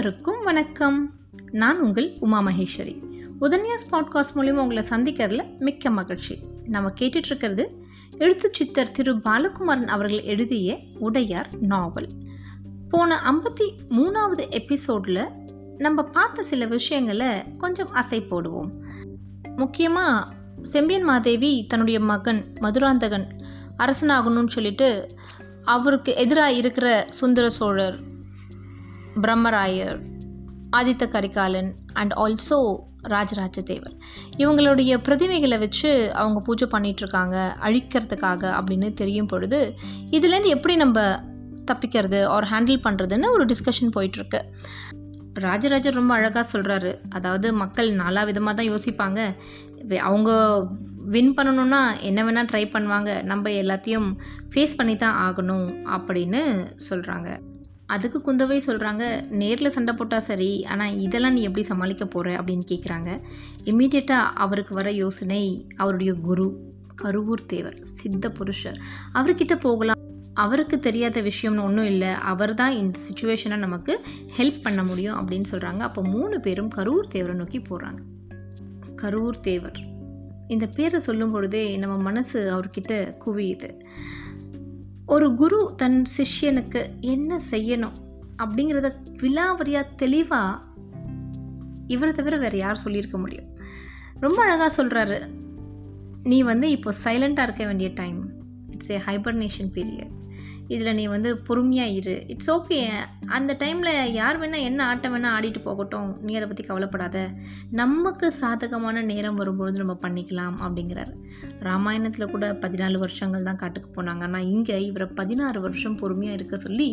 அனைவருக்கும் வணக்கம். நான் உங்கள் உமா மகேஸ்வரி. உதன்யாஸ் பாட்காஸ்ட் மூலிமா உங்களை சந்திக்கிறதுல மிக்க மகிழ்ச்சி. நம்ம கேட்டுட்டு இருக்கிறது சித்தர் திரு பாலகுமாரன் அவர்கள் எழுதிய உடையார் நாவல். போன ஐம்பத்தி மூணாவது எபிசோடில் நம்ம பார்த்த சில விஷயங்களை கொஞ்சம் அசை போடுவோம். முக்கியமாக செம்பியன் மாதேவி தன்னுடைய மகன் மதுராந்தகன் அரசனாகணும்னு சொல்லிட்டு அவருக்கு எதிராக இருக்கிற சுந்தர சோழர் பிரம்மராயர் ஆதித்த கரிகாலன் அண்ட் ஆல்சோ ராஜராஜ தேவர் இவங்களுடைய பிரதிமைகளை வச்சு அவங்க பூஜை பண்ணிகிட்ருக்காங்க அழிக்கிறதுக்காக அப்படின்னு தெரியும் பொழுது இதுலேருந்து எப்படி நம்ம தப்பிக்கிறது ஆர் ஹேண்டில் பண்ணுறதுன்னு ஒரு டிஸ்கஷன் போயிட்டுருக்கு. ராஜராஜர் ரொம்ப அழகாக சொல்கிறாரு அதாவது மக்கள் நாலா விதமாக தான் யோசிப்பாங்க. அவங்க வின் பண்ணணும்னா என்ன வேணால் ட்ரை பண்ணுவாங்க. நம்ம எல்லாத்தையும் ஃபேஸ் பண்ணி தான் ஆகணும் அப்படின்னு சொல்கிறாங்க அதுக்கு குந்தவை சொல்கிறாங்க நேரில் சண்டை போட்டால் சரி ஆனால் இதெல்லாம் நீ எப்படி சமாளிக்க போகிற அப்படின்னு கேட்குறாங்க இம்மீடியட்டாக அவருக்கு வர யோசனை அவருடைய குரு கருவூர் தேவர் சித்த புருஷர் அவர்கிட்ட போகலாம். அவருக்கு தெரியாத விஷயம்னு ஒன்றும் இல்லை அவர் தான் இந்த சுச்சுவேஷனை நமக்கு ஹெல்ப் பண்ண முடியும் அப்படின்னு சொல்கிறாங்க அப்போ மூணு பேரும் கரூர் தேவரை நோக்கி போகிறாங்க கரூர் தேவர் இந்த பேரை சொல்லும் பொழுதே நம்ம மனசு அவர்கிட்ட குவியுது. ஒரு குரு தன் சிஷ்யனுக்கு என்ன செய்யணும் அப்படிங்கிறத விலாவரியாக தெளிவாக இவரை தவிர வேறு யார் சொல்லியிருக்க முடியும்? ரொம்ப அழகாக சொல்கிறாரு நீ வந்து இப்போ சைலண்ட்டாக இருக்க வேண்டிய time it's a hibernation period இதில் நீ வந்து பொறுமையாக இரு. இட்ஸ் ஓகே அந்த டைமில் யார் வேணால் என்ன ஆட்டம் வேணால் ஆடிட்டு போகட்டும். நீ அதை பற்றி கவலைப்படாத. நமக்கு சாதகமான நேரம் வரும்பொழுது நம்ம பண்ணிக்கலாம் அப்படிங்கிறாரு. ராமாயணத்தில் கூட பதினாலு வருஷங்கள் தான் காட்டுக்கு போனாங்க. ஆனால் இங்கே இவரை பதினாறு வருஷம் பொறுமையாக இருக்க சொல்லி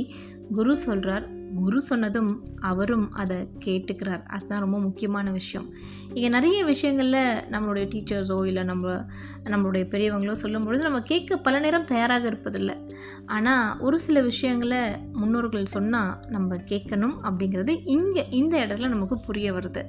குரு சொல்கிறார் குரு சொன்னதும் அவரும் அதை கேட்டுக்கிறார். அதுதான் ரொம்ப முக்கியமான விஷயம். இங்கே நிறைய விஷயங்களில் நம்மளுடைய டீச்சர்ஸோ இல்லை நம்ம நம்மளுடைய பெரியவங்களோ சொல்லும் பொழுது நம்ம கேட்க பல நேரம் தயாராக இருப்பதில்லை. ஆனால் ஒரு சில விஷயங்களை முன்னோர்கள் சொன்னால் நம்ம கேட்கணும் அப்படிங்கிறது இங்கே இந்த இடத்துல நமக்கு புரிய வருது.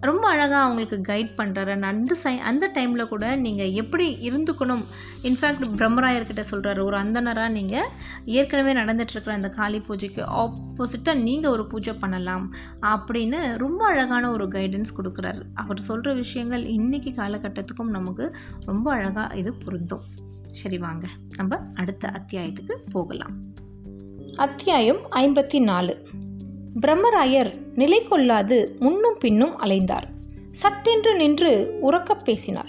ரொம்ப அழகாக அவங்களுக்கு கைட் பண்ணுறாரு அந்த சை அந்த டைமில் கூட நீங்கள் எப்படி இருந்துக்கணும்? இன்ஃபேக்ட் பிரம்மராயர்கிட்ட சொல்கிறாரு ஒரு அந்தனராக நீங்கள் ஏற்கனவே நடந்துகிட்ருக்கிற அந்த காளி பூஜைக்கு ஆப்போசிட்டாக நீங்கள் ஒரு பூஜை பண்ணலாம் அப்படின்னு ரொம்ப அழகான ஒரு கைடன்ஸ் கொடுக்குறாரு. அவர் சொல்கிற விஷயங்கள் இன்றைக்கி காலகட்டத்துக்கும் நமக்கு ரொம்ப அழகாக இது பொருந்தும். சரி வாங்க நம்ம அடுத்த அத்தியாயத்துக்கு போகலாம். அத்தியாயம் ஐம்பத்தி நாலு பிரம்மராயர் நிலை கொள்ளாது முன்னும் பின்னும் அலைந்தார். சட்டென்று நின்று உறக்கப் பேசினார்.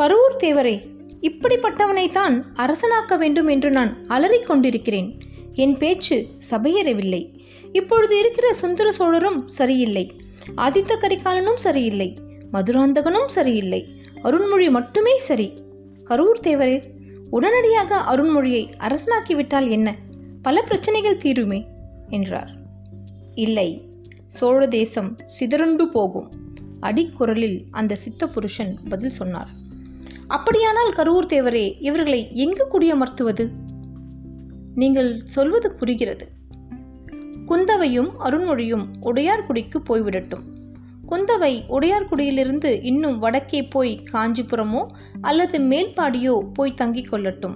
கரூர் தேவரே இப்படிப்பட்டவனைத்தான் அரசனாக்க வேண்டும் என்று நான் அலறிக் கொண்டிருக்கிறேன். என் பேச்சு சபையேறவில்லை. இப்பொழுது இருக்கிற சுந்தர சோழரும் சரியில்லை. ஆதித்த கரிகாலனும் சரியில்லை. மதுராந்தகனும் சரியில்லை. அருண்மொழி மட்டுமே சரி. கரூர் தேவரே உடனடியாக அருண்மொழியை அரசனாக்கிவிட்டால் என்ன? பல பிரச்சனைகள் தீருமே என்றார். இல்லை சோழ தேசம் சிதறுண்டு போகும். அடிக்குரலில் அந்த சித்த புருஷன் பதில் சொன்னார். அப்படியானால் கரூர் தேவரே இவர்களை எங்கு குடியமர்த்துவது? நீங்கள் சொல்வது புரிகிறது. குந்தவையும் அருண்மொழியும் உடையார்குடிக்கு போய்விடட்டும். குந்தவை உடையார்குடியிலிருந்து இன்னும் வடக்கே போய் காஞ்சிபுரமோ அல்லது மேல்பாடியோ போய் தங்கிக் கொள்ளட்டும்.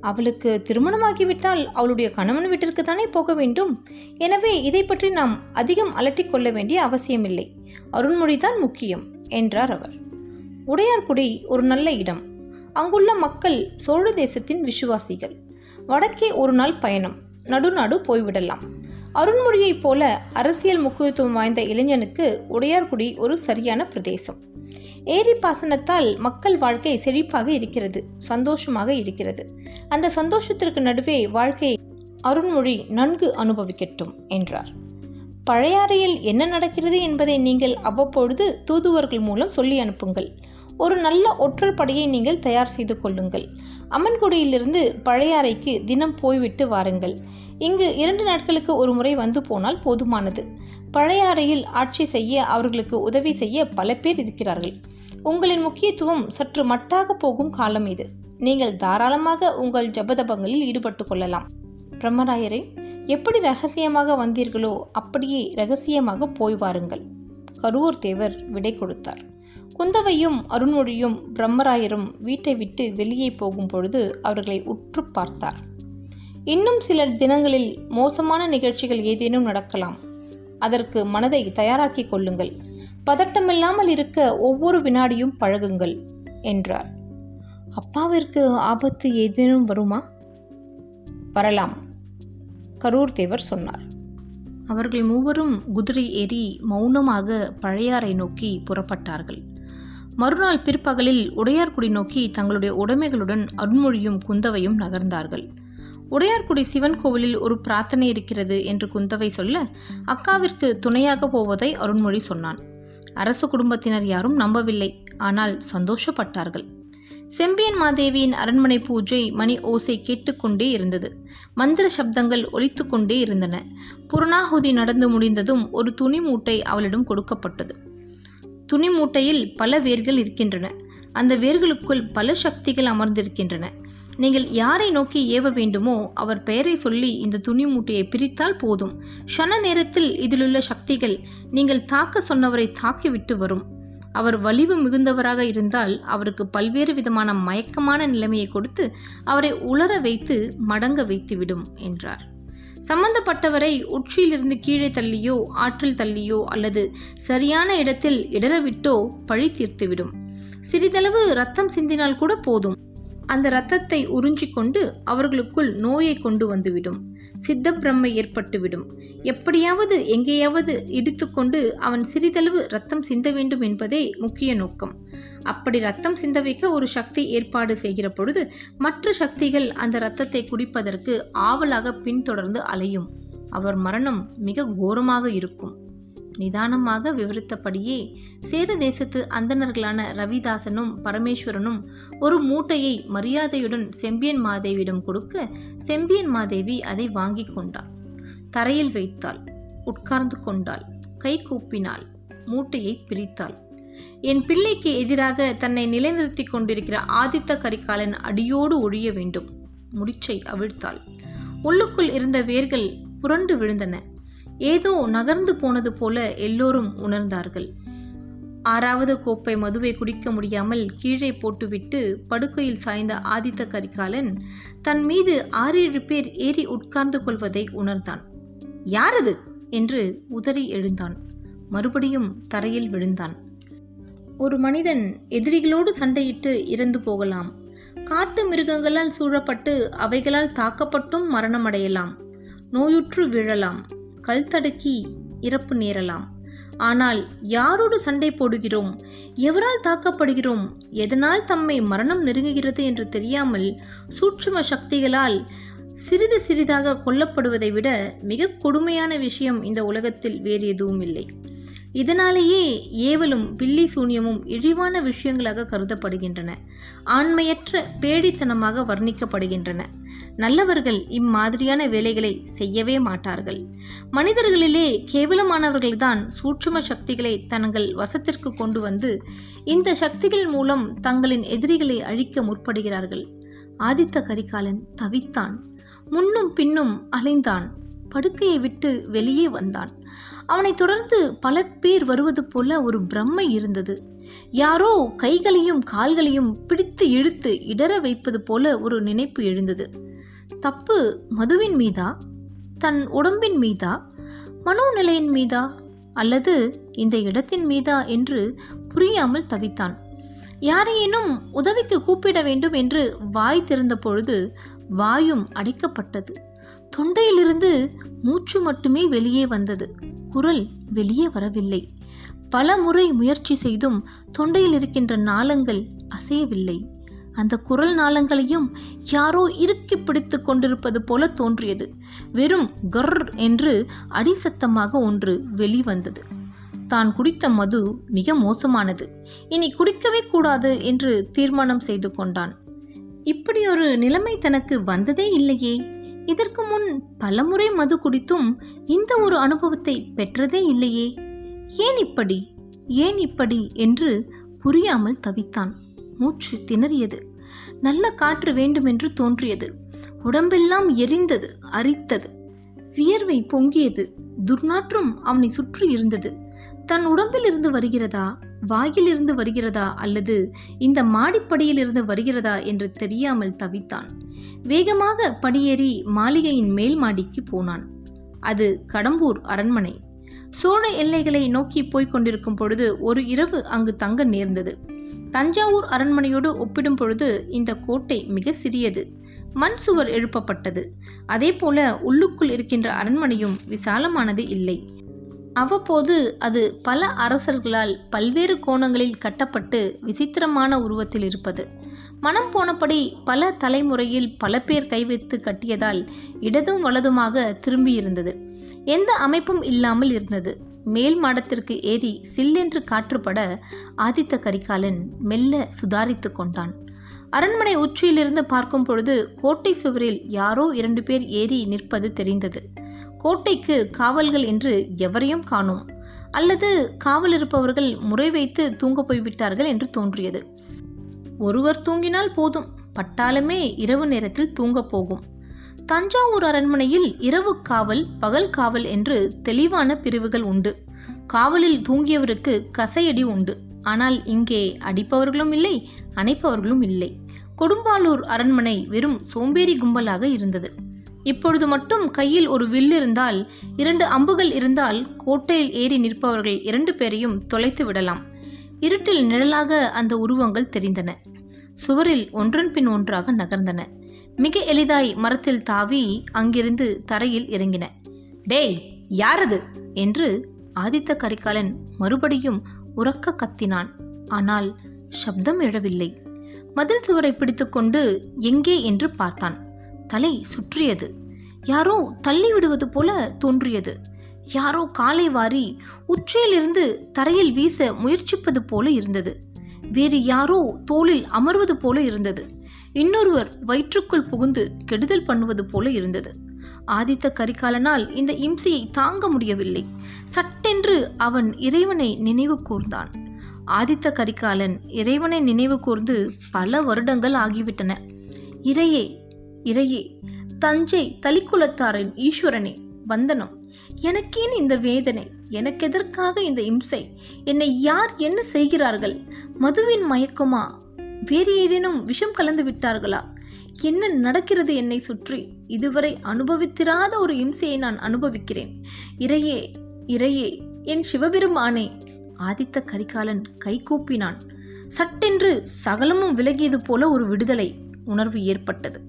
அவளுக்கு திருமணமாகிவிட்டால் அவளுடைய கணவன் வீட்டிற்கு தானே போக வேண்டும்? எனவே இதை பற்றி நாம் அதிகம் அலட்டிக் கொள்ள வேண்டிய அவசியமில்லை. அருண்மொழிதான் முக்கியம் என்றார் அவர். உடையார்குடி ஒரு நல்ல இடம். அங்குள்ள மக்கள் சோழ தேசத்தின் விசுவாசிகள். வடக்கே ஒரு நாள் பயணம். நடுநாடு போய்விடலாம். அருண்மொழியைப் போல அரசியல் முக்கியத்துவம் வாய்ந்த இளைஞனுக்கு உடையார்குடி ஒரு சரியான பிரதேசம். ஏரி பாசனத்தால் மக்கள் வாழ்க்கை செழிப்பாக இருக்கிறது சந்தோஷமாக இருக்கிறது. அந்த சந்தோஷத்திற்கு நடுவே வாழ்க்கை அருண்மொழி நன்கு அனுபவிக்கட்டும் என்றார். பழையாறையில் என்ன நடக்கிறது என்பதை நீங்கள் அவ்வப்பொழுது தூதுவர்கள் மூலம் சொல்லி அனுப்புங்கள். ஒரு நல்ல ஒற்றர் படையை நீங்கள் தயார் செய்து கொள்ளுங்கள். அம்மன்குடியிலிருந்து பழையாறைக்கு தினம் போய்விட்டு வாருங்கள். இங்கு இரண்டு நாட்களுக்கு ஒரு முறை வந்து போனால் போதுமானது. பழையாறையில் ஆட்சி செய்ய அவர்களுக்கு உதவி செய்ய பல பேர் இருக்கிறார்கள். உங்களின் முக்கியத்துவம் சற்று மட்டாக போகும் காலம் இது. நீங்கள் தாராளமாக உங்கள் ஜபதபங்களில் ஈடுபட்டு கொள்ளலாம். பிரம்மராயரே எப்படி ரகசியமாக வந்தீர்களோ அப்படியே ரகசியமாக போய் வாருங்கள். கருவூர் தேவர் விடை கொடுத்தார். குந்தவையும் அருண்மொழியும் பிரம்மராயரும் வீட்டை விட்டு வெளியே போகும் பொழுது அவர்களை உற்று பார்த்தார். இன்னும் சில தினங்களில் மோசமான நிகழ்ச்சிகள் ஏதேனும் நடக்கலாம். அதற்கு மனதை தயாராக்கிக் கொள்ளுங்கள். பதட்டமில்லாமல் இருக்க ஒவ்வொரு வினாடியும் பழகுங்கள் என்றார். அப்பாவிற்கு ஆபத்து ஏதேனும் வருமா? வரலாம் கரூர் தேவர் சொன்னார். அவர்கள் மூவரும் குதிரை ஏறி மௌனமாக பழையாறை நோக்கி புறப்பட்டார்கள். மறுநாள் பிற்பகலில் உடையார்குடி நோக்கி தங்களுடைய உடைமைகளுடன் அருண்மொழியும் குந்தவையும் நகர்ந்தார்கள். உடையார்குடி சிவன் கோவிலில் ஒரு பிரார்த்தனை இருக்கிறது என்று குந்தவை சொல்ல அக்காவிற்கு துணையாக போவதை அருண்மொழி சொன்னான். அரசு குடும்பத்தினர் யாரும் நம்பவில்லை ஆனால் சந்தோஷப்பட்டார்கள். செம்பியன் மாதேவியின் அரண்மனை பூஜை மணி ஓசை கேட்டுக்கொண்டே இருந்தது. மந்திர சப்தங்கள் ஒலித்துக்கொண்டே இருந்தன. புறநாகுதி நடந்து முடிந்ததும் ஒரு துணி மூட்டை அவளிடம் கொடுக்கப்பட்டது. துணி மூட்டையில் பல வேர்கள் இருக்கின்றன. அந்த வேர்களுக்குள் பல சக்திகள் அமர்ந்திருக்கின்றன. நீங்கள் யாரை நோக்கி ஏவ வேண்டுமோ அவர் பெயரை சொல்லி இந்த துணி மூட்டையை பிரித்தால் போதும். ஷன நேரத்தில் இதிலுள்ள சக்திகள் நீங்கள் தாக்க சொன்னவரை தாக்கிவிட்டு வரும். அவர் வலிவு மிகுந்தவராக இருந்தால் அவருக்கு பல்வேறு விதமான மயக்கமான நிலைமையை கொடுத்து அவரை உலர வைத்து மடங்க வைத்துவிடும் என்றார். சம்பந்தப்பட்டவரை உச்சியிலிருந்து கீழே தள்ளியோ ஆற்றில் தள்ளியோ அல்லது சரியான இடத்தில் இடரவிட்டோ பழி தீர்த்துவிடும். சிறிதளவு ரத்தம் சிந்தினால் கூட போதும். அந்த இரத்தத்தை உறிஞ்சிக்கொண்டு அவர்களுக்குள் நோயை கொண்டு வந்துவிடும். சித்த பிரம்மை ஏற்பட்டுவிடும். எப்படியாவது எங்கேயாவது இடித்துக்கொண்டு அவன் சிறிதளவு ரத்தம் சிந்த வேண்டும் என்பதே முக்கிய நோக்கம். அப்படி ரத்தம் சிந்த வைக்க ஒரு சக்தி ஏற்பாடு செய்கிற பொழுது மற்ற சக்திகள் அந்த இரத்தத்தை குடிப்பதற்கு ஆவலாக பின்தொடர்ந்து அலையும். அவர் மரணம் மிக கோரமாக இருக்கும். நிதானமாக விவரித்தபடியே சேர தேசத்து அந்தணர்களான ரவிதாசனும் பரமேஸ்வரனும் ஒரு மூட்டையை மரியாதையுடன் செம்பியன் மாதேவியிடம் கொடுக்க செம்பியன் மாதேவி அதை வாங்கி கொண்டாள். தரையில் வைத்தாள் உட்கார்ந்து கொண்டாள் கை கூப்பினாள் மூட்டையை பிரித்தாள். என் பிள்ளைக்கு எதிராக தன்னை நிலைநிறுத்தி கொண்டிருக்கிற ஆதித்த கரிகாலன் அடியோடு ஒழிய வேண்டும் முடிச்சை அவிழ்த்தாள். உள்ளுக்குள் இருந்த வேர்கள் புரண்டு விழுந்தன. ஏதோ நகர்ந்து போனது போல எல்லோரும் உணர்ந்தார்கள். ஆறாவது கோப்பை மதுவை குடிக்க முடியாமல் கீழே போட்டுவிட்டு படுக்கையில் சாய்ந்த ஆதித்த கரிகாலன் தன் மீது ஆறேழு பேர் ஏறி உட்கார்ந்து கொள்வதை உணர்ந்தான். யாரது? என்று உதறி எழுந்தான். மறுபடியும் தரையில் விழுந்தான். ஒரு மனிதன் எதிரிகளோடு சண்டையிட்டு இறந்து போகலாம். காட்டு மிருகங்களால் சூழப்பட்டு அவைகளால் தாக்கப்பட்டும் மரணமடையலாம். நோயுற்று விழலாம். கல் தடுக்கி இறப்பு நேரலாம். ஆனால் யாரோடு சண்டை போடுகிறோம்? எவரால் தாக்கப்படுகிறோம்? எதனால் தம்மை மரணம் நெருங்குகிறது என்று தெரியாமல் சூட்சும சக்திகளால் சிறிது சிறிதாக கொல்லப்படுவதை விட மிக கொடுமையான விஷயம் இந்த உலகத்தில் வேறு எதுவும் இல்லை இதனாலேயே ஏவலும் பில்லி சூன்யமும் இழிவான விஷயங்களாக கருதப்படுகின்றன. ஆண்மையற்ற பேடித்தனமாக வர்ணிக்கப்படுகின்றன. நல்லவர்கள் இம்மாதிரியான வேலைகளை செய்யவே மாட்டார்கள். மனிதர்களிலே கேவலமானவர்கள்தான் சூட்சும சக்திகளை தங்கள் வசத்திற்கு கொண்டு வந்து இந்த சக்திகள் மூலம் தங்களின் எதிரிகளை அழிக்க முற்படுகிறார்கள். ஆதித்த கரிகாலன் தவித்தான். முன்னும் பின்னும் அலைந்தான் படுக்கையை விட்டு வெளியே வந்தான். அவனை தொடர்ந்து பல பேர் வருவது போல ஒரு பிரம்மை இருந்தது. யாரோ கைகளையும் கால்களையும் பிடித்து இழுத்து இடற வைப்பது போல ஒரு நினைப்பு எழுந்தது. தப்பு மதுவின் மீதா? தன் உடம்பின் மீதா? மனோநிலையின் மீதா? அல்லது இந்த இடத்தின் மீதா? என்று புரியாமல் தவித்தான். யாரையேனும் உதவிக்கு கூப்பிட வேண்டும் என்று வாய் திறந்த பொழுது வாயும் அடைக்கப்பட்டது. தொண்டையிலிருந்து மூச்சு மட்டுமே வெளியே வந்தது. குரல் வெளியே வரவில்லை. பல முறை முயற்சி செய்தும் தொண்டையில் இருக்கின்ற நாளங்கள் அசையவில்லை. அந்த குரல் நாளங்களையும் யாரோ இறுக்கி பிடித்து கொண்டிருப்பது போல தோன்றியது. வெறும் கர் என்று அடிசத்தமாக ஒன்று வெளிவந்தது. தான் குடித்த மது மிக மோசமானது. இனி குடிக்கவே கூடாது என்று தீர்மானம் செய்து கொண்டான். இப்படி ஒரு நிலைமை தனக்கு வந்ததே இல்லையே. இதற்கு முன் பலமுறை மது குடித்தும் இந்த ஒரு அனுபவத்தை பெற்றதே இல்லையே. ஏன் இப்படி? ஏன் இப்படி? என்று புரியாமல் தவித்தான். மூச்சு திணறியது. நல்ல காற்று வேண்டுமென்று தோன்றியது. உடம்பெல்லாம் எரிந்தது அரித்தது. வியர்வை பொங்கியது. துர்நாற்றம் அவனை சுற்றி இருந்தது. தன் உடம்பில் இருந்து வருகிறதா? வாயிலிருந்து வருகிறதா அல்லது இந்த மாடிப்படியிலிருந்து வருகிறதா என்று தெரியாமல் தவித்தான். வேகமாக படியேறி மாளிகையின் மேல் மாடிக்கு போனான். அது கடம்பூர் அரண்மனை. சோழ எல்லைகளை நோக்கி போய்க் கொண்டிருக்கும் பொழுது ஒரு இரவு அங்கு தங்க நேர்ந்தது. தஞ்சாவூர் அரண்மனையோடு ஒப்பிடும் பொழுது இந்த கோட்டை மிக சிறியது. மண் சுவர் எழுப்பப்பட்டது. அதே போல உள்ளுக்குள் இருக்கின்ற அரண்மனையும் விசாலமானது இல்லை. அவ்வப்போது அது பல அரசர்களால் பல்வேறு கோணங்களில் கட்டப்பட்டு விசித்திரமான உருவத்தில் இருப்பது. மனம் போனபடி பல தலைமுறையில் பல பேர் கைவைத்து கட்டியதால் இடதும் வலதுமாக திரும்பியிருந்தது. எந்த அமைப்பும் இல்லாமல் இருந்தது. மேல் மாடத்திற்கு ஏறி சில்லென்று காற்றுப்பட ஆதித்த கரிகாலன் மெல்ல சுதாரித்து கொண்டான். அரண்மனை உச்சியிலிருந்து பார்க்கும் பொழுது கோட்டை சுவரில் யாரோ இரண்டு பேர் ஏறி நிற்பது தெரிந்தது. கோட்டைக்கு காவல்கள் என்று எவரையும் காணோம். அல்லது காவல் இருப்பவர்கள் முறை வைத்து தூங்க போய்விட்டார்கள் என்று தோன்றியது. ஒருவர் தூங்கினால் போதும். பட்டாலுமே இரவு நேரத்தில் தூங்கப் போகும். தஞ்சாவூர் அரண்மனையில் இரவு காவல் பகல் காவல் என்று தெளிவான பிரிவுகள் உண்டு. காவலில் தூங்கியவருக்கு கசையடி உண்டு. ஆனால் இங்கே அடிப்பவர்களும் இல்லை அணைப்பவர்களும் இல்லை. கொடும்பாலூர் அரண்மனை வெறும் சோம்பேறி கும்பலாக இருந்தது. இப்பொழுது மட்டும் கையில் ஒரு வில் இருந்தால் இரண்டு அம்புகள் இருந்தால் கோட்டையில் ஏறி நிற்பவர்கள் இரண்டு பேரையும் தொலைத்து விடலாம். இருட்டில் நிழலாக அந்த உருவங்கள் தெரிந்தன. சுவரில் ஒன்றன் பின் ஒன்றாக நகர்ந்தன. மிக எளிதாய் மரத்தில் தாவி அங்கிருந்து தரையில் இறங்கின. டேய் யாரது? என்று ஆதித்த கரிகாலன் மறுபடியும் உறக்க கத்தினான். ஆனால் சப்தம் எழவில்லை. மதில் சுவரை பிடித்துக்கொண்டு எங்கே என்று பார்த்தான். தலை சுற்றியது. யாரோ தள்ளி விடுவது போல தோன்றியது. யாரோ காலை வாரி உச்சியிலிருந்து தரையில் வீச முயற்சிப்பது போல இருந்தது. வேறு யாரோ தோளில் அமர்வது போல இருந்தது. இன்னொருவர் வயிற்றுக்குள் புகுந்து கெடுதல் பண்ணுவது போல இருந்தது. ஆதித்த கரிகாலனால் இந்த இம்சையை தாங்க முடியவில்லை. சட்டென்று அவன் இறைவனை நினைவு கூர்ந்தான். ஆதித்த கரிகாலன் இறைவனை நினைவு கூர்ந்து பல வருடங்கள் ஆகிவிட்டன. இறையே இறையே தஞ்சை தலிக்குலத்தாரின் ஈஸ்வரனே வந்தனம். எனக்கேன் இந்த வேதனை எனக்கெதற்காக இந்த இம்சை? என்னை யார் என்ன செய்கிறார்கள்? மதுவின் மயக்கமா? வேறு ஏதேனும் விஷம் கலந்து விட்டார்களா? என்ன நடக்கிறது என்னை சுற்றி? இதுவரை அனுபவித்திராத ஒரு இம்சையை நான் அனுபவிக்கிறேன். இறையே இறையே என் சிவபெருமானே ஆதித்த கரிகாலன் கைகூப்பினான் சட்டென்று சகலமும் விலகியது போல ஒரு விடுதலை. உணர்வு ஏற்பட்டது.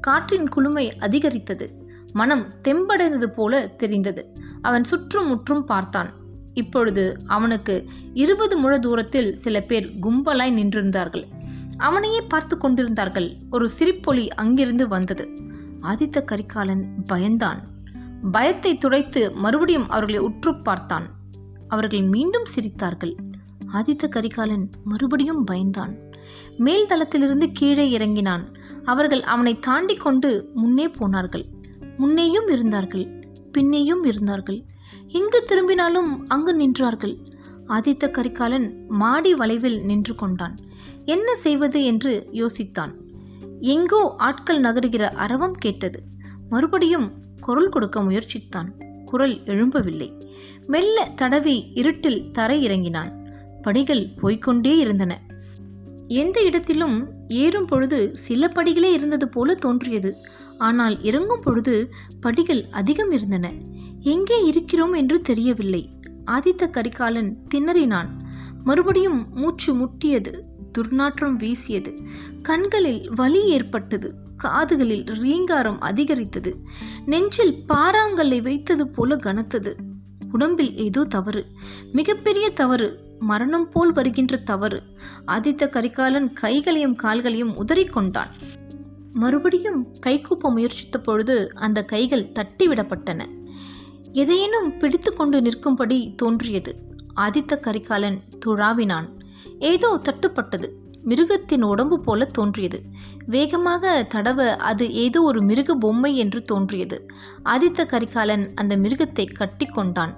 காற்றின் குளுமை அதிகரித்தது. மனம் தெம்படைந்தது போல தெரிந்தது. அவன் சுற்றும் முற்றும் பார்த்தான். இப்பொழுது அவனுக்கு இருபது முழ தூரத்தில் சில பேர் கும்பலாய் நின்றிருந்தார்கள். அவனையே பார்த்து கொண்டிருந்தார்கள். ஒரு சிரிப்பொலி அங்கிருந்து வந்தது. ஆதித்த கரிகாலன் பயந்தான். பயத்தை துடைத்து மறுபடியும் அவர்களை உற்று பார்த்தான். அவர்கள் மீண்டும் சிரித்தார்கள். ஆதித்த கரிகாலன் மறுபடியும் பயந்தான். மேல் தளத்திலிருந்து கீழே இறங்கினான். அவர்கள் அவனை தாண்டி கொண்டு முன்னே போனார்கள். முன்னேயும் இருந்தார்கள் பின்னேயும் இருந்தார்கள். எங்கு திரும்பினாலும் அங்கு நின்றார்கள். ஆதித்த கரிகாலன் மாடி வளைவில் நின்று கொண்டான். என்ன செய்வது என்று யோசித்தான். எங்கோ ஆட்கள் நகருகிற அரவம் கேட்டது. மறுபடியும் குரல் கொடுக்க முயற்சித்தான். குரல் எழும்பவில்லை. மெல்ல தடவி இருட்டில் தரை இறங்கினான் படிகள் போய்கொண்டே இருந்தன. எந்த இடத்திலும் ஏறும் பொழுது சில படிகளே இருந்தது போல தோன்றியது. ஆனால் இறங்கும் பொழுது படிகள் அதிகம் இருந்தன. எங்கே இருக்கிறோம் என்று தெரியவில்லை. ஆதித்த கரிகாலன் திணறினான். மறுபடியும் மூச்சு முட்டியது துர்நாற்றம் வீசியது கண்களில் வலி ஏற்பட்டது காதுகளில் ரீங்காரம் அதிகரித்தது நெஞ்சில் பாறாங்கல்லை வைத்தது போல கனத்தது. உடம்பில் ஏதோ தவறு மிகப்பெரிய தவறு மரணம் போல் வருகின்ற தவறு. ஆதித்த கரிகாலன் கைகளையும் கால்களையும் உதறிக்கொண்டான். மறுபடியும் கைகூப்ப முயற்சித்த பொழுது அந்த கைகள் தட்டிவிடப்பட்டன. எதையேனும் பிடித்து கொண்டு நிற்கும்படி தோன்றியது. ஆதித்த கரிகாலன் துழாவினான். ஏதோ தட்டுப்பட்டது. மிருகத்தின் உடம்பு போல தோன்றியது. வேகமாக தடவ அது ஏதோ ஒரு மிருக பொம்மை என்று தோன்றியது. ஆதித்த கரிகாலன் அந்த மிருகத்தை கட்டி கொண்டான்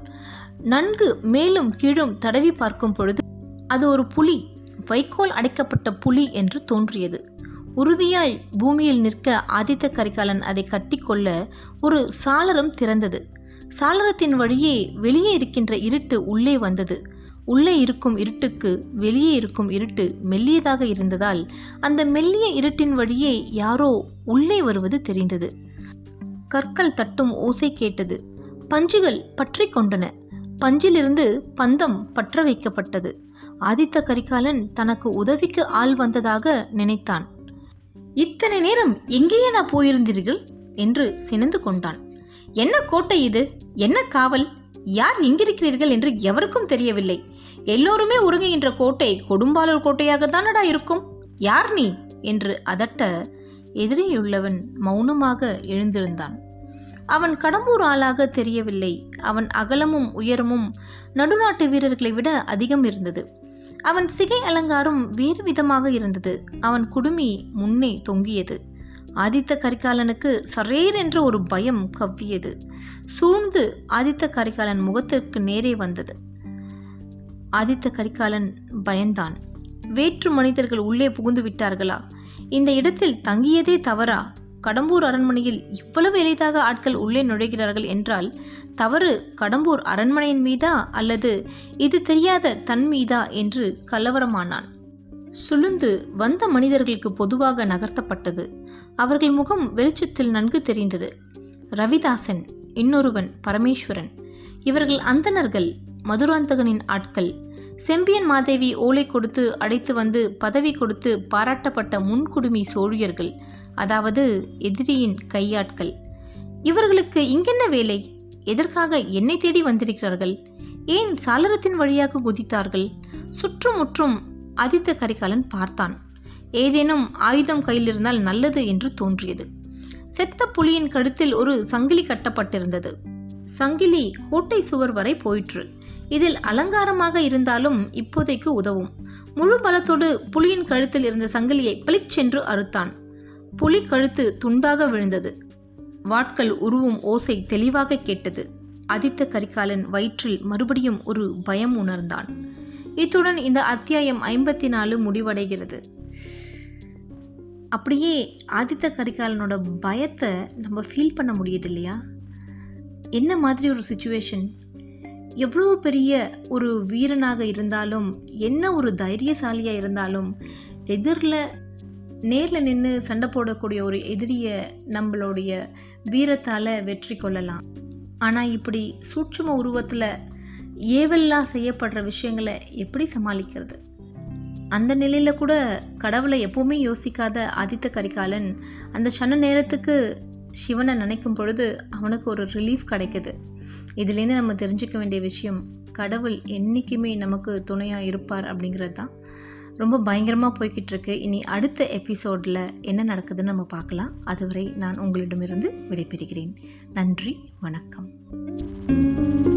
நன்கு மேலும் கீழும் தடவி பார்க்கும் பொழுது அது ஒரு புலி வைக்கோல் அடைக்கப்பட்ட புலி என்று தோன்றியது. உறுதியாய் பூமியில் நிற்க ஆதித்த கரிகாலன் அதை கட்டிக்கொள்ள ஒரு சாளரம் திறந்தது. சாளரத்தின் வழியே வெளியே இருக்கின்ற இருட்டு உள்ளே வந்தது. உள்ளே இருக்கும் இருட்டுக்கு வெளியே இருக்கும் இருட்டு மெல்லியதாக இருந்ததால் அந்த மெல்லிய இருட்டின் வழியே யாரோ உள்ளே வருவது தெரிந்தது. கற்கள் தட்டும் ஓசை கேட்டது. பஞ்சுகள் பற்றி கொண்டன. பஞ்சிலிருந்து பந்தம் பற்ற வைக்கப்பட்டது ஆதித்த கரிகாலன் தனக்கு உதவிக்கு ஆள் வந்ததாக நினைத்தான். இத்தனை நேரம் எங்கேயே நான் போயிருந்தீர்கள்? என்று சினந்து கொண்டான். என்ன கோட்டை இது? என்ன காவல்? யார் எங்கிருக்கிறீர்கள் என்று எவருக்கும் தெரியவில்லை. எல்லோருமே உறங்குகின்ற கோட்டை கொடும்பாளூர் கோட்டையாகத்தானடா இருக்கும்? யார் நீ? என்று அதட்ட எதிரேயுள்ளவன் மௌனமாக எழுந்திருந்தான். அவன் கடம்பூர் ஆளாக தெரியவில்லை. அவன் அகலமும் உயரமும் நடுநாட்டு வீரர்களை விட அதிகம் இருந்தது. அவன் சிகை அலங்காரம் வேறு விதமாக இருந்தது. அவன் குடுமி முன்னே தொங்கியது. ஆதித்த கரிகாலனுக்கு சரேர் என்ற ஒரு பயம் கவ்வியது. சூழ்ந்து ஆதித்த கரிகாலன் முகத்திற்கு நேரே வந்தது. ஆதித்த கரிகாலன் பயந்தான். வேற்று மனிதர்கள் உள்ளே புகுந்து விட்டார்களா? இந்த இடத்தில் தங்கியதே தவறா? கடம்பூர் அரண்மனையில் இவ்வளவு எளிதாக ஆட்கள் உள்ளே நுழைகிறார்கள் என்றால் தவறு கடம்பூர் அரண்மனையின் மீதா அல்லது இது தெரியாத தன் மீதா என்று கலவரமானான். சுளுந்து வந்த மனிதர்களுக்கு பொதுவாக நகர்த்தப்பட்டது. அவர்கள் முகம் வெளிச்சத்தில் நன்கு தெரிந்தது. ரவிதாசன் இன்னொருவன் பரமேஸ்வரன். இவர்கள் அந்தணர்கள் மதுராந்தகனின் ஆட்கள் செம்பியன் மாதேவி ஓலை கொடுத்து அடைத்து வந்து பதவி கொடுத்து பாராட்டப்பட்ட முன்குடுமி சோழியர்கள் அதாவது எதிரியின் கையாட்கள். இவர்களுக்கு இங்கென்ன வேலை? எதற்காக என்னை தேடி வந்திருக்கிறார்கள்? ஏன் சாளரத்தின் வழியாக குதித்தார்கள்? சுற்றுமுற்றும் ஆதித்த கரிகாலன் பார்த்தான். ஏதேனும் ஆயுதம் கையில் இருந்தால் நல்லது என்று தோன்றியது. செத்த புலியின் கழுத்தில் ஒரு சங்கிலி கட்டப்பட்டிருந்தது. சங்கிலி கோட்டை சுவர் வரை போயிற்று. இதில் அலங்காரமாக இருந்தாலும் இப்போதைக்கு உதவும். முழு பலத்தோடு புலியின் கழுத்தில் இருந்த சங்கிலியை பளிச்சென்று அறுத்தான். புலி கழுத்து துண்டாக விழுந்தது. வாட்கள் உருவும் ஓசை தெளிவாக கேட்டது. ஆதித்த கரிகாலன் வயிற்றில் மறுபடியும் ஒரு பயம் உணர்ந்தான். இத்துடன் இந்த அத்தியாயம் ஐம்பத்தி நாலு முடிவடைகிறது. அப்படியே ஆதித்த கரிகாலனோட பயத்தை நம்ம ஃபீல் பண்ண முடியுது இல்லையா? என்ன மாதிரி ஒரு சுச்சுவேஷன் எவ்வளோ பெரிய ஒரு வீரனாக இருந்தாலும் என்ன ஒரு தைரியசாலியாக இருந்தாலும் எதிரில் நேரில் நின்று சண்டை போடக்கூடிய ஒரு எதிரியை நம்மளுடைய வீரத்தால் வெற்றி கொள்ளலாம். ஆனால் இப்படி சூட்சும உருவத்தில் ஏவல்லாம் செய்யப்படுற விஷயங்களை எப்படி சமாளிக்கிறது? அந்த நிலையில் கூட கடவுளை எப்போவுமே யோசிக்காத ஆதித்த கரிகாலன் அந்த சன நேரத்துக்கு சிவனை நினைக்கும் பொழுது அவனுக்கு ஒரு ரிலீஃப் கிடைக்குது. இதுலேருந்து நம்ம தெரிஞ்சுக்க வேண்டிய விஷயம் கடவுள் என்றைக்குமே நமக்கு துணையாக இருப்பார் அப்படிங்கிறது தான். ரொம்ப பயங்கரமாக போய்கிட்டு இருக்கு. இனி அடுத்த எபிசோடில் என்ன நடக்குதுன்னு நம்ம பார்க்கலாம். அதுவரை நான் உங்களிடமிருந்து விடைபெறுகிறேன். நன்றி வணக்கம்.